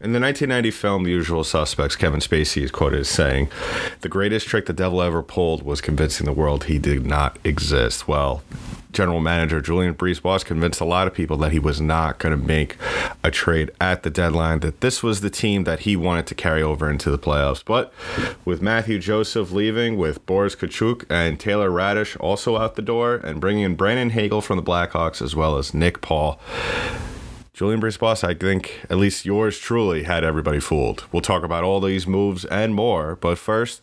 In the 1990 film The Usual Suspects, Kevin Spacey is quoted as saying, The greatest trick the devil ever pulled was convincing the world he did not exist. Well, general manager Julien BriseBois convinced a lot of people that he was not going to make a trade at the deadline, that this was the team that he wanted to carry over into the playoffs. But with Matthew Joseph leaving, with Boris Katchouk and Taylor Raddysh also out the door, and bringing in Brandon Hagel from the Blackhawks as well as Nick Paul, Julien BriseBois, I think at least yours truly had everybody fooled. We'll talk about all these moves and more, but first,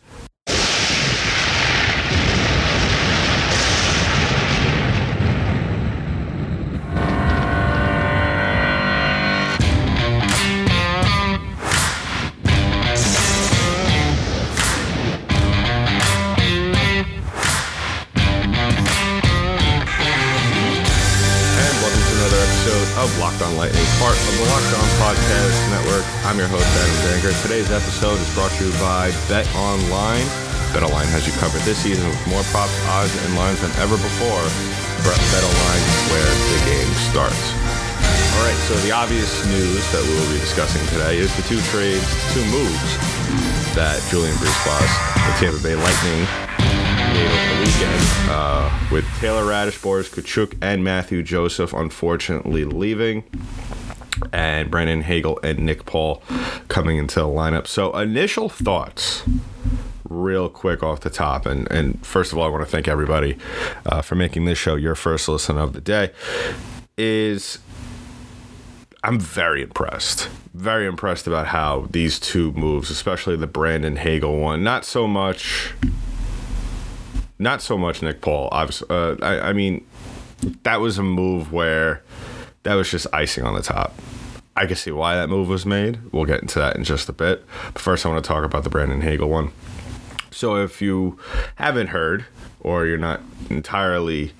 I'm your host, Adam Danger. Today's episode is brought to you by Bet Online. Bet Online has you covered this season with more props, odds, and lines than ever before. Bet Online is where the game starts. All right, so the obvious news that we will be discussing today is the two trades, two moves that Julien BriseBois, the Tampa Bay Lightning, made over the weekend uh, with Taylor Raddysh, Boris Katchouk, and Matthew Joseph unfortunately leaving. And Brandon Hagel and Nick Paul coming into the lineup. So, initial thoughts, real quick off the top. And, and first of all, I want to thank everybody uh, for making this show your first listen of the day. Is I'm very impressed. Very impressed about how these two moves, especially the Brandon Hagel one, not so much not so much Nick Paul. Uh, I, I mean, that was a move where that was just icing on the top. I can see why that move was made. We'll get into that in just a bit. But first, I want to talk about the Brandon Hagel one. So, if you haven't heard or you're not entirely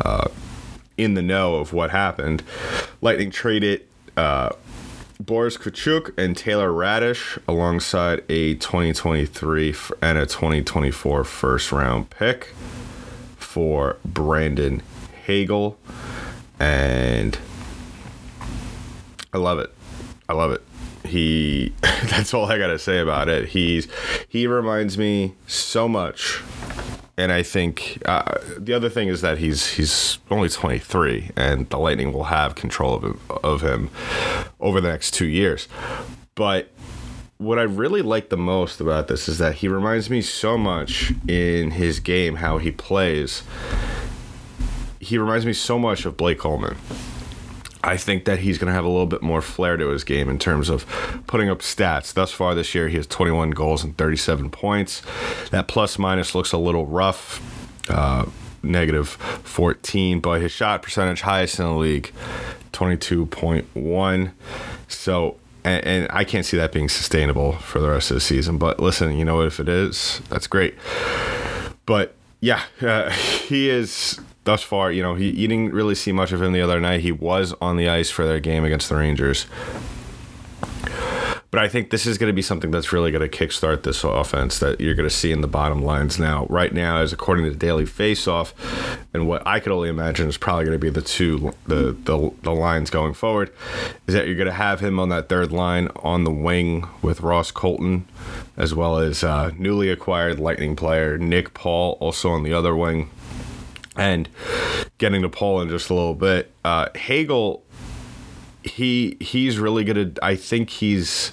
uh, in the know of what happened, Lightning traded uh, Boris Katchouk and Taylor Raddysh alongside a 2023 and a 2024 first round pick for Brandon Hagel. And I love it. I love it. He that's all I got to say about it. He's he reminds me so much and I think uh, the other thing is that he's he's only 23, and the Lightning will have control of him, of him over the next two years. But what I really like the most about this is that he reminds me so much in his game how he plays. He reminds me so much of Blake Coleman. I think that he's going to have a little bit more flair to his game in terms of putting up stats. Thus far this year, he has 21 goals and 37 points. That plus minus looks a little rough, uh, negative 14, but his shot percentage highest in the league, 22.1. So, and, and I can't see that being sustainable for the rest of the season. But listen, you know what? If it is, that's great. But yeah, uh, he is thus far, you know, he you didn't really see much of him the other night. He was on the ice for their game against the Rangers. But I think this is going to be something that's really going to kickstart this offense that you're going to see in the bottom lines now. Right now, as according to the Daily Faceoff, and what I could only imagine is probably going to be the two the, the the lines going forward, is that you're going to have him on that third line on the wing with Ross Colton, as well as uh, newly acquired Lightning player Nick Paul, also on the other wing. And getting to Paul in just a little bit, uh, Hagel he he's really good at I think he's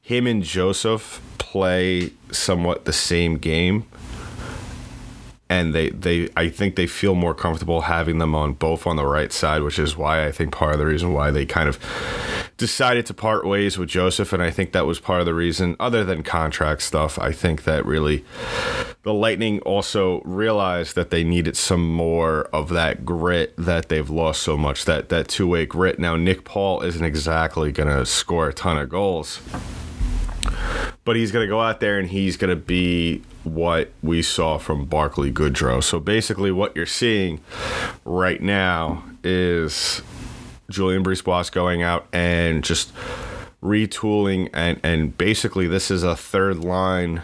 him and Joseph play somewhat the same game. And they they I think they feel more comfortable having them on both on the right side which is why I think part of the reason why they kind of decided to part ways with Joseph and I think that was part of the reason other than contract stuff I think that really the Lightning also realized that they needed some more of that grit that they've lost so much that that two-way grit now Nick Paul isn't exactly going to score a ton of goals but he's going to go out there and he's going to be what we saw from Barclay Goodrow. So basically, what you're seeing right now is Julien BriseBois going out and just retooling and and basically this is a third line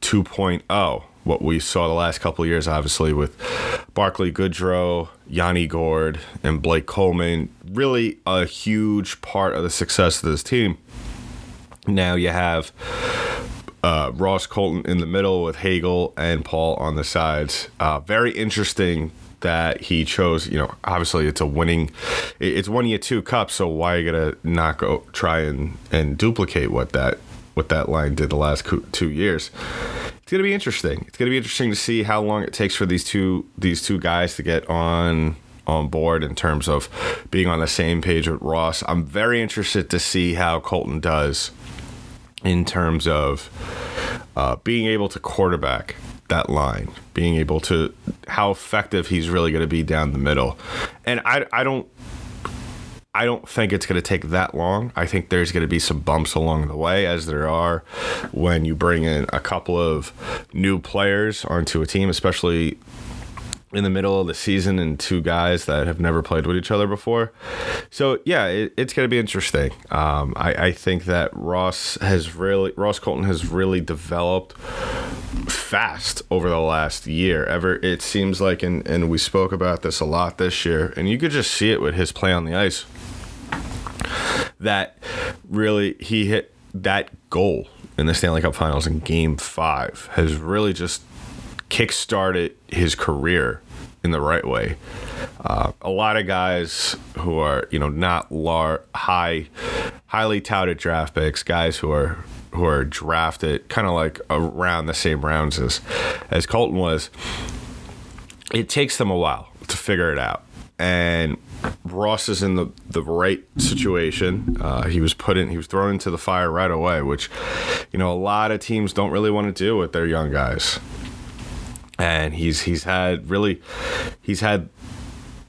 2.0 what we saw the last couple years obviously with Barclay Goodrow, Yanni Gourde and Blake Coleman really a huge part of the success of this team Now you have uh, Ross Colton in the middle with Hagel and Paul on the sides. Uh, very interesting that he chose. You know, obviously it's a winning, it's one year two cups. So why are you gonna not go try and and duplicate what that what that line did the last two years? It's gonna be interesting. It's gonna be interesting to see how long it takes for these two these two guys to get on on board in terms of being on the same page with Ross. I'm very interested to see how Colton does in terms of uh, being able to quarterback that line, being able to how effective he's really going to be down the middle. And I, I don't I don't think it's going to take that long. I think there's going to be some bumps along the way, as there are when you bring in a couple of new players onto a team, especially in the middle of the season and two guys that have never played with each other before. So yeah, it, it's going to be interesting. Um, I, I, think that Ross has really Ross Colton has really developed fast over the last year. Ever it seems like, and and we spoke about this a lot this year, and you could just see it with his play on the ice. That really he hit that goal in the Stanley Cup Finals in Game Five has really just kickstarted his career in the right way. Uh, a lot of guys who are you know not lar- high, highly touted draft picks, guys who are who are drafted kind of like around the same rounds as as Colton was. It takes them a while to figure it out, and Ross is in the, the right situation. Uh, he was put in, he was thrown into the fire right away, which, you know, a lot of teams don't really want to do with their young guys and he's he's had really he's had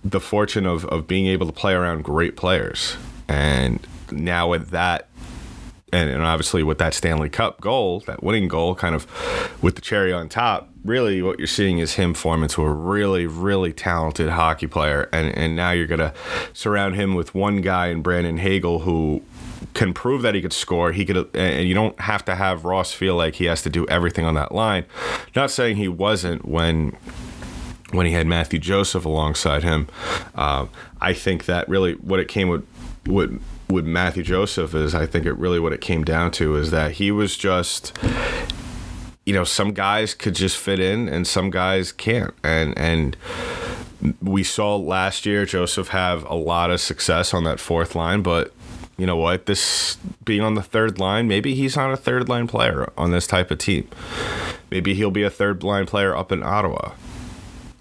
the fortune of, of being able to play around great players and now with that and, and obviously with that Stanley Cup goal, that winning goal, kind of with the cherry on top, really what you're seeing is him form into a really, really talented hockey player. And and now you're gonna surround him with one guy in Brandon Hagel who can prove that he could score. He could, and you don't have to have Ross feel like he has to do everything on that line. Not saying he wasn't when when he had Matthew Joseph alongside him. Uh, I think that really what it came with with with Matthew Joseph is I think it really what it came down to is that he was just you know some guys could just fit in and some guys can't and and we saw last year Joseph have a lot of success on that fourth line but you know what, this being on the third line, maybe he's not a third line player on this type of team. Maybe he'll be a third line player up in Ottawa.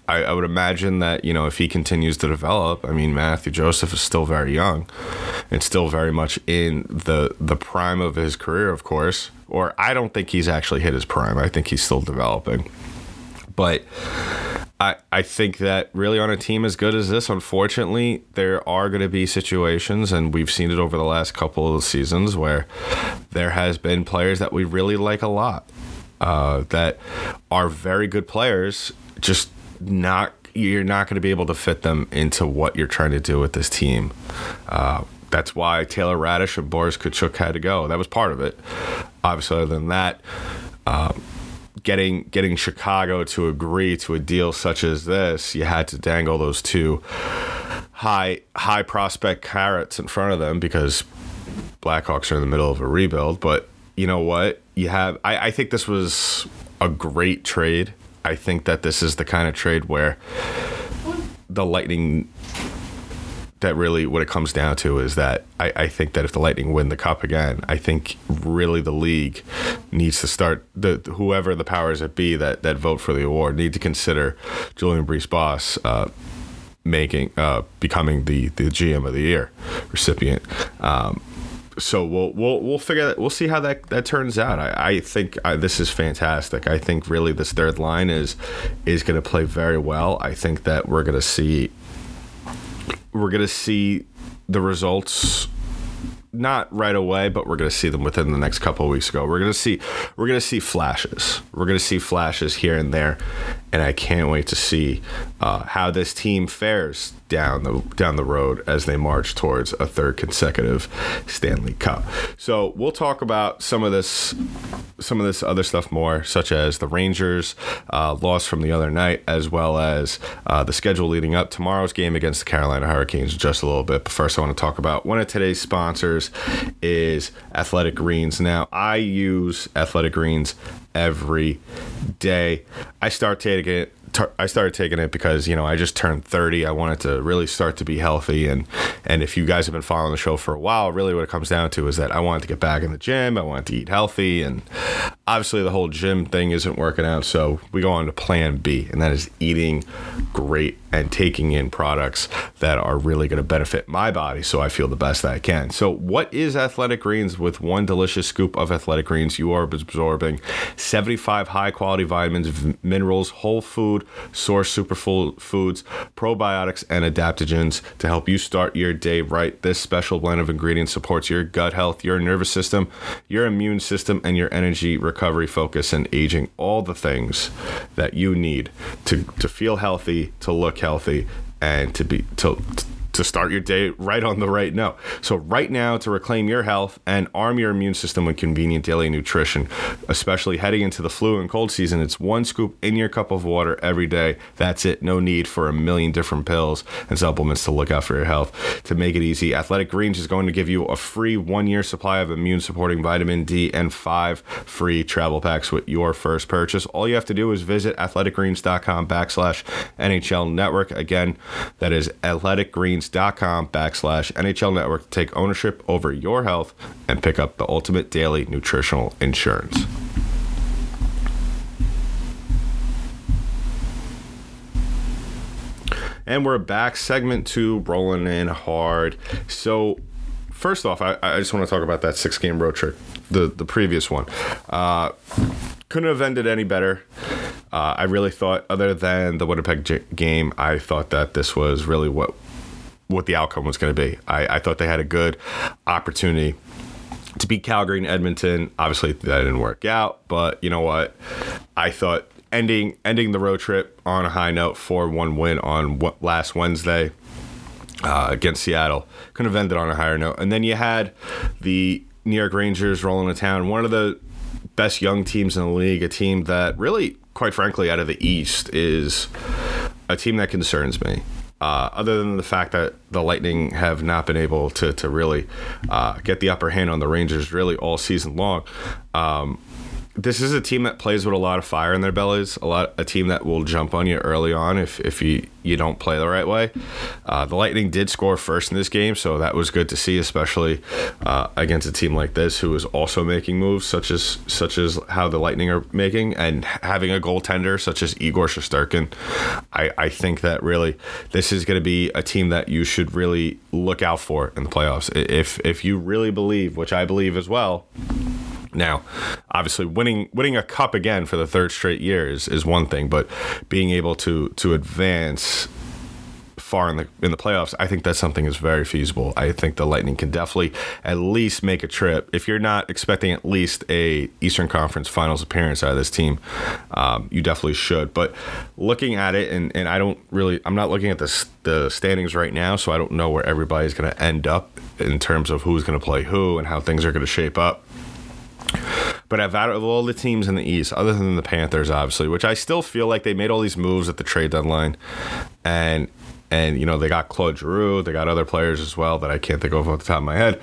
I, I, would imagine that, you know, if he continues to develop, I mean, Matthew Joseph is still very young and still very much in the the prime of his career, of course. Or I don't think he's actually hit his prime. I think he's still developing. But I, I think that really on a team as good as this, unfortunately, there are going to be situations, and we've seen it over the last couple of seasons, where there has been players that we really like a lot, uh, that are very good players, just not you're not going to be able to fit them into what you're trying to do with this team. Uh, that's why Taylor Raddysh and Boris Katchouk had to go. That was part of it. Obviously, other than that. Um, getting getting Chicago to agree to a deal such as this, you had to dangle those two high high prospect carrots in front of them because Blackhawks are in the middle of a rebuild. But you know what? You have I, I think this was a great trade. I think that this is the kind of trade where the Lightning that really what it comes down to is that I, I, think that if the Lightning win the cup again, I think really the league needs to start the whoever the powers that be that that vote for the award need to consider Julien BriseBois uh, making uh, becoming the the GM of the year recipient. Um, so we'll we'll we'll figure that we'll see how that that turns out. I, I think I, this is fantastic. I think really this third line is is going to play very well. I think that we're going to see we're going to see the results not right away, but we're going to see them within the next couple of weeks ago. We're going to see we're going to see flashes. We're going to see flashes here and there, and I can't wait to see uh, how this team fares down the down the road as they march towards a third consecutive Stanley Cup. So we'll talk about some of this, some of this other stuff more, such as the Rangers uh, loss from the other night, as well as uh, the schedule leading up tomorrow's game against the Carolina Hurricanes. Just a little bit. But first, I want to talk about one of today's sponsors is Athletic Greens. Now I use Athletic Greens every day. I start taking it I started taking it because you know I just turned 30. I wanted to really start to be healthy, and and if you guys have been following the show for a while, really what it comes down to is that I wanted to get back in the gym. I wanted to eat healthy, and obviously the whole gym thing isn't working out. So we go on to Plan B, and that is eating great and taking in products that are really going to benefit my body, so I feel the best that I can. So what is Athletic Greens? With one delicious scoop of Athletic Greens, you are absorbing 75 high quality vitamins, minerals, whole food source superfood foods probiotics, and adaptogens to help you start your day right. This special blend of ingredients supports your gut health, your nervous system, your immune system, and your energy recovery, focus, and aging. All the things that you need to, to feel healthy, to look healthy, and to be to, to start your day right on the right note. So, right now, to reclaim your health and arm your immune system with convenient daily nutrition, especially heading into the flu and cold season, it's one scoop in your cup of water every day. That's it. No need for a million different pills and supplements to look out for your health. To make it easy, Athletic Greens is going to give you a free one year supply of immune supporting vitamin D and five free travel packs with your first purchase. All you have to do is visit athleticgreens.com backslash NHL network. Again, that is athleticgreens com backslash NHL Network to take ownership over your health and pick up the ultimate daily nutritional insurance. And we're back, segment two, rolling in hard. So, first off, I, I just want to talk about that six game road trip, the, the previous one. Uh, couldn't have ended any better. Uh, I really thought, other than the Winnipeg game, I thought that this was really what what the outcome was going to be. I, I thought they had a good opportunity to beat Calgary and Edmonton. Obviously, that didn't work out, but you know what? I thought ending ending the road trip on a high note, four one win on last Wednesday uh, against Seattle could have ended on a higher note. And then you had the New York Rangers rolling to town, one of the best young teams in the league, a team that really, quite frankly, out of the East is a team that concerns me. Uh, other than the fact that the Lightning have not been able to to really uh, get the upper hand on the Rangers really all season long. Um, this is a team that plays with a lot of fire in their bellies. A lot, a team that will jump on you early on if if you you don't play the right way. Uh, the Lightning did score first in this game, so that was good to see, especially uh, against a team like this who is also making moves such as such as how the Lightning are making, and having a goaltender such as Igor Shesterkin. I I think that really this is going to be a team that you should really look out for in the playoffs. If if you really believe, which I believe as well now, obviously, winning winning a cup again for the third straight year is, is one thing, but being able to to advance far in the in the playoffs, I think that's something that's very feasible. I think the Lightning can definitely at least make a trip. If you're not expecting at least a Eastern Conference Finals appearance out of this team, um, you definitely should. But looking at it, and, and I don't really, I'm not looking at the the standings right now, so I don't know where everybody's going to end up in terms of who's going to play who and how things are going to shape up. But out of all the teams in the East, other than the Panthers, obviously, which I still feel like they made all these moves at the trade deadline, and and you know they got Claude Giroux, they got other players as well that I can't think of off the top of my head.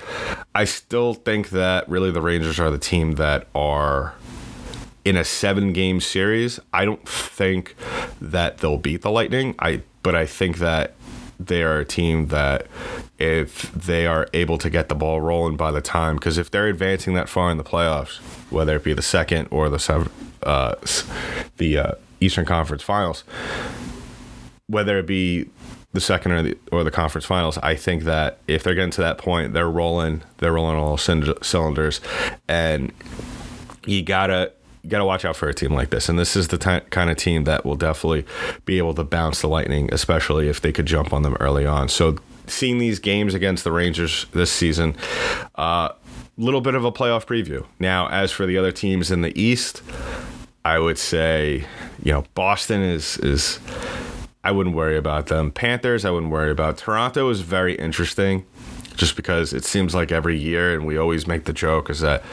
I still think that really the Rangers are the team that are in a seven game series. I don't think that they'll beat the Lightning. I but I think that they are a team that if they are able to get the ball rolling by the time because if they're advancing that far in the playoffs whether it be the second or the uh, the uh, Eastern Conference Finals whether it be the second or the or the conference finals, I think that if they're getting to that point, they're rolling, they're rolling all cylinders, and you gotta you got to watch out for a team like this. And this is the t- kind of team that will definitely be able to bounce the Lightning, especially if they could jump on them early on. So, seeing these games against the Rangers this season, a uh, little bit of a playoff preview. Now, as for the other teams in the East, I would say, you know, Boston is is I wouldn't worry about them. Panthers, I wouldn't worry about. Toronto is very interesting just because it seems like every year, and we always make the joke, is that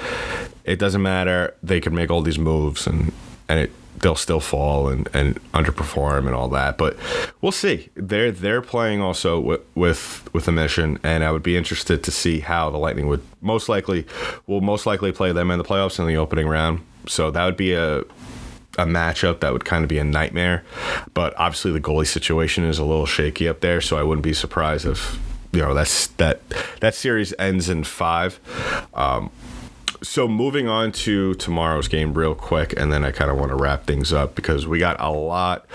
it doesn't matter. They can make all these moves and, and it they'll still fall and, and underperform and all that. But we'll see. They're they're playing also with, with with a mission, and I would be interested to see how the Lightning would most likely will most likely play them in the playoffs in the opening round. So that would be a a matchup that would kind of be a nightmare. But obviously, the goalie situation is a little shaky up there, so I wouldn't be surprised if you know that's that that series ends in five. Um, so moving on to tomorrow's game real quick and then i kind of want to wrap things up because we got a lot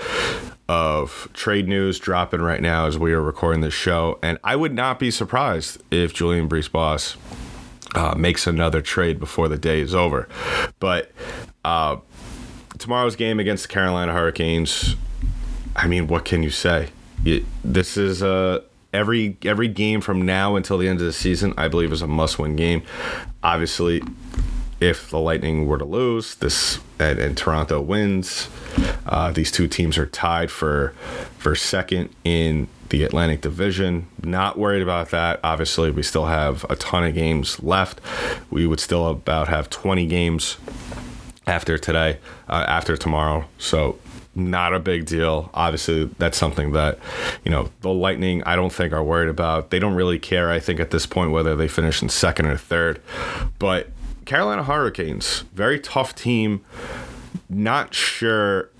of trade news dropping right now as we are recording this show and i would not be surprised if Julien BriseBois uh, makes another trade before the day is over but uh, tomorrow's game against the Carolina Hurricanes, I mean, what can you say? It, this is a every every game from now until the end of the season, I believe, is a must-win game. Obviously, if the Lightning were to lose this and, and Toronto wins, uh, these two teams are tied for for second in the Atlantic Division. Not worried about that. Obviously, we still have a ton of games left. We would still about have 20 games after today, uh, after tomorrow. So not a big deal. Obviously, that's something that, you know, the Lightning, I don't think are worried about. They don't really care, I think, at this point, whether they finish in second or third. But Carolina Hurricanes, very tough team. Not sure,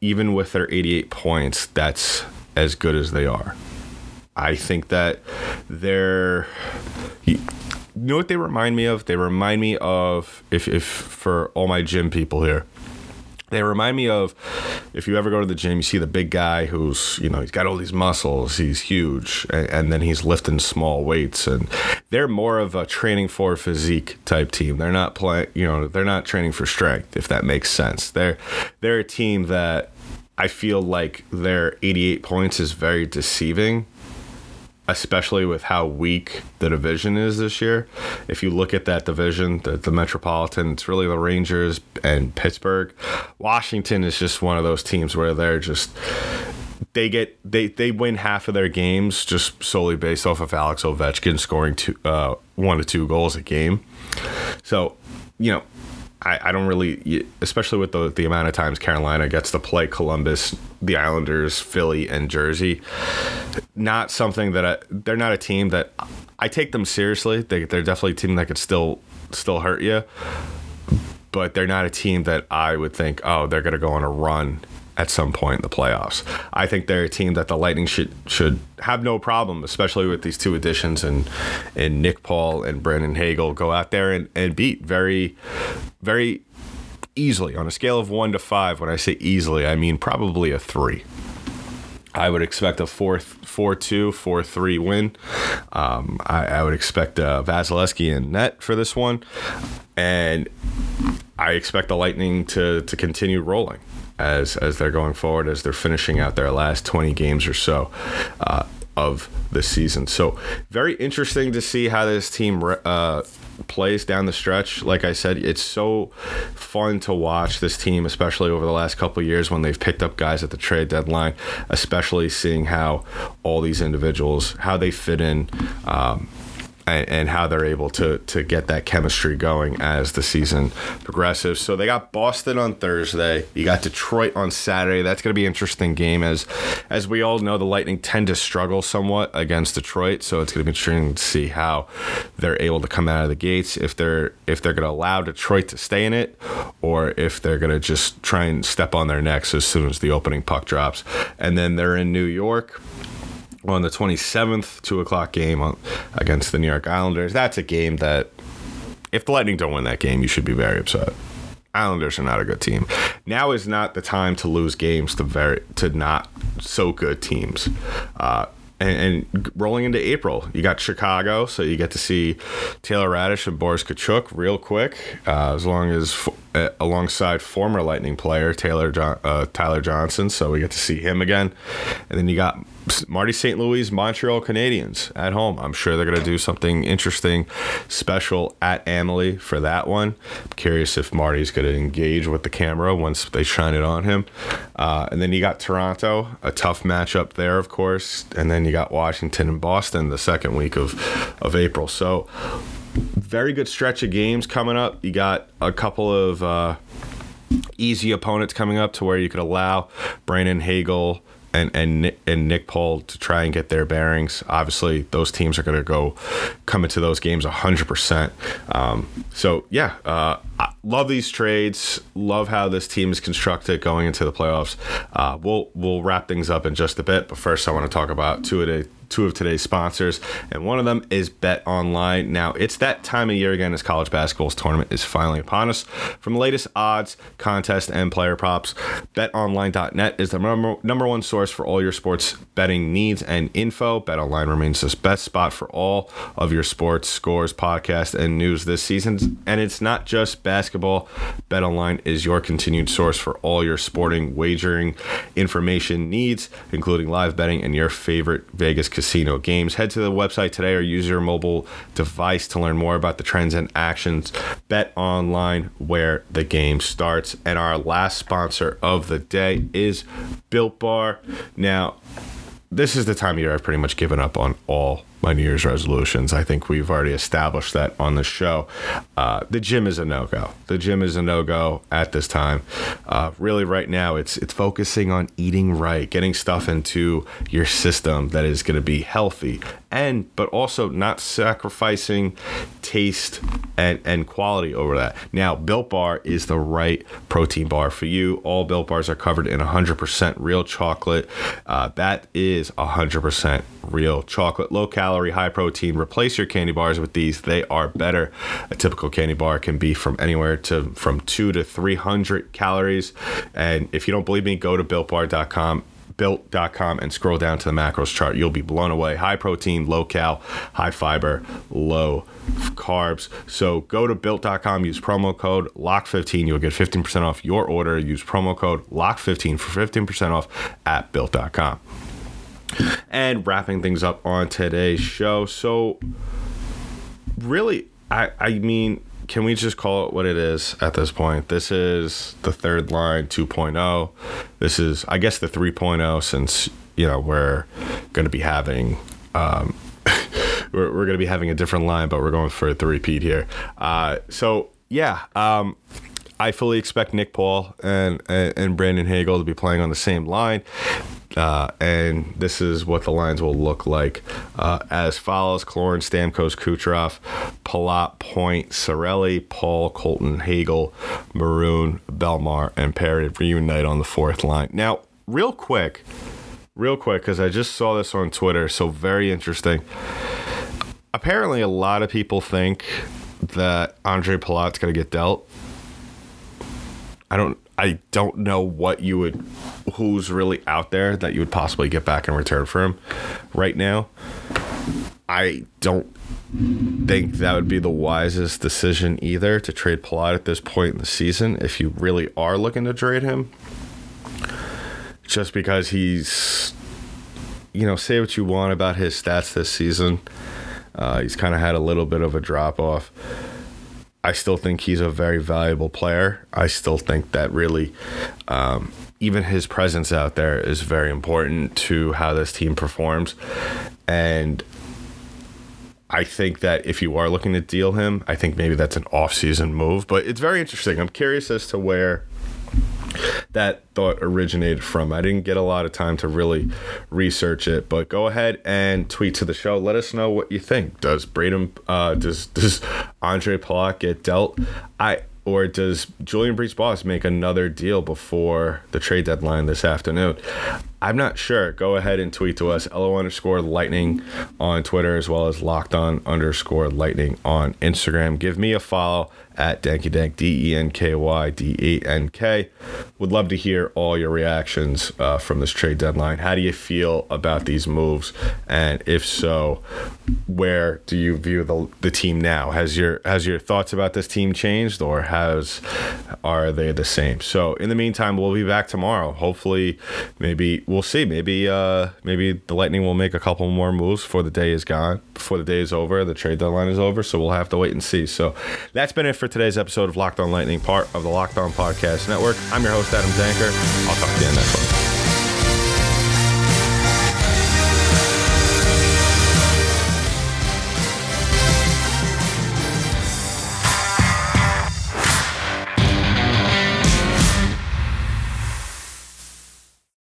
even with their 88 points, that's as good as they are. I think that they're you know what they remind me of? They remind me of if if for all my gym people here. They remind me of if you ever go to the gym, you see the big guy who's, you know, he's got all these muscles, he's huge, and, and then he's lifting small weights. And they're more of a training for physique type team. They're not playing, you know, they're not training for strength, if that makes sense. They're, they're a team that I feel like their 88 points is very deceiving especially with how weak the division is this year. If you look at that division, the, the Metropolitan, it's really the Rangers and Pittsburgh. Washington is just one of those teams where they're just they get they they win half of their games just solely based off of Alex Ovechkin scoring two uh, one to two goals a game. So, you know, I, I don't really, especially with the, the amount of times Carolina gets to play Columbus, the Islanders, Philly, and Jersey. Not something that I, they're not a team that I take them seriously. They, they're definitely a team that could still still hurt you, but they're not a team that I would think, oh, they're going to go on a run at some point in the playoffs. I think they're a team that the Lightning should should have no problem, especially with these two additions and and Nick Paul and Brandon Hagel go out there and, and beat very very easily on a scale of one to five. When I say easily, I mean probably a three. I would expect a 4 4 2, 4 3 win. Um, I, I, would expect uh, Vasilevskiy in net for this one. And I expect the Lightning to, to continue rolling as as they're going forward as they're finishing out their last 20 games or so uh, of the season. So very interesting to see how this team uh, plays down the stretch. Like I said, it's so fun to watch this team, especially over the last couple years when they've picked up guys at the trade deadline. Especially seeing how all these individuals how they fit in. Um, and, and, how they're able to to get that chemistry going as the season progresses. So they got Boston on Thursday. You got Detroit on Saturday. That's going to be an interesting game as as we all know the Lightning tend to struggle somewhat against Detroit. So it's going to be interesting to see how they're able to come out of the gates if they're if they're going to allow Detroit to stay in it or if they're going to just try and step on their necks as soon as the opening puck drops. And then they're in New York on the 27th, 2 o'clock game on, against the New York Islanders. That's a game that, if the Lightning don't win that game, you should be very upset. Islanders are not a good team. Now is not the time to lose games to very to not so good teams. Uh, and, and, rolling into April, you got Chicago, so you get to see Taylor Raddysh and Boris Katchouk real quick. Uh, as long as uh, alongside former Lightning player Taylor John, uh, Tyler Johnson. So we get to see him again. And then you got Marty St. Louis, Montreal Canadiens at home. I'm sure they're going to do something interesting, special at Amalie for that one. I'm curious if Marty's going to engage with the camera once they shine it on him. Uh, and then you got Toronto, a tough matchup there, of course. And then you got Washington and Boston the second week of, of April. So, very good stretch of games coming up. You got a couple of uh, easy opponents coming up to where you could allow Brandon Hagel and and and Nick Paul to try and get their bearings. Obviously, those teams are going to go come into those games hundred um, percent. So yeah, uh, love these trades. Love how this team is constructed going into the playoffs. Uh, we'll we'll wrap things up in just a bit, but first I want to talk about two of the two of today's sponsors, and one of them is Bet Online. Now, it's that time of year again as college basketball's tournament is finally upon us. From the latest odds, contests, and player props, betonline.net is the number, number one source for all your sports betting needs and info. Bet Online remains the best spot for all of your sports scores, podcasts, and news this season. And it's not just basketball. Bet Online is your continued source for all your sporting wagering information needs, including live betting and your favorite Vegas casino games. Head to the website today or use your mobile device to learn more about the trends and actions. Bet online where the game starts. And our last sponsor of the day is Built Bar. Now, this is the time of year I've pretty much given up on all my New Year's resolutions. I think we've already established that on the show. Uh, the gym is a no go. The gym is a no go at this time. Uh, really, right now, it's it's focusing on eating right, getting stuff into your system that is going to be healthy, and but also not sacrificing taste and and quality over that. Now, Built Bar is the right protein bar for you. All Built Bars are covered in 100% real chocolate. Uh, that is 100% real chocolate, low calorie, high protein. Replace your candy bars with these. They are better. A typical candy bar can be from anywhere to from two to 300 calories. And if you don't believe me, go to builtbar.com built.com and scroll down to the macros chart. You'll be blown away. High protein, low cal, high fiber, low carbs. So go to built.com, use promo code LOCK15. You'll get 15% off your order. Use promo code LOCK15 for 15% off at built.com and wrapping things up on today's show. So, really, I, I mean, can we just call it what it is at this point? This is the third line 2.0. This is, I guess, the 3.0 since, you know, we're going to be having. Um, we're, we're going to be having a different line, but we're going for the repeat here. Uh, so, yeah, um, I fully expect Nick Paul and, and Brandon Hagel to be playing on the same line. Uh, and this is what the lines will look like uh, as follows Killorn, Stamkos, Kucherov, Palat, Point, Cirelli, Paul, Colton, Hagel, Maroon, Bellemare, and Perry reunite on the fourth line. Now, real quick, real quick, because I just saw this on Twitter, so very interesting. Apparently, a lot of people think that Andre Palat's going to get dealt. I don't I don't know what you would, who's really out there that you would possibly get back in return for him right now. I don't think that would be the wisest decision either to trade Palat at this point in the season if you really are looking to trade him. Just because he's, you know, say what you want about his stats this season. Uh, he's kind of had a little bit of a drop off I still think he's a very valuable player. I still think that really, um, even his presence out there is very important to how this team performs. And I think that if you are looking to deal him, I think maybe that's an off-season move. But it's very interesting. I'm curious as to where that thought originated from. I didn't get a lot of time to really research it, but go ahead and tweet to the show. Let us know what you think. Does Braden, uh, does does Andre Palat get dealt? I or does Julien BriseBois make another deal before the trade deadline this afternoon? I'm not sure. Go ahead and tweet to us, LO underscore lightning on Twitter, as well as locked on underscore lightning on Instagram. Give me a follow at Danky Dank, D E N K Y D E N K. Would love to hear all your reactions uh, from this trade deadline. How do you feel about these moves? And if so, where do you view the, the team now? Has your has your thoughts about this team changed, or has are they the same? So in the meantime, we'll be back tomorrow. Hopefully, maybe we'll see. Maybe uh, maybe the Lightning will make a couple more moves before the day is gone, before the day is over, the trade deadline is over. So we'll have to wait and see. So that's been it for today's episode of Locked On Lightning, part of the Locked On Podcast Network. I'm your host, Adam Danker. I'll talk to you in the next one.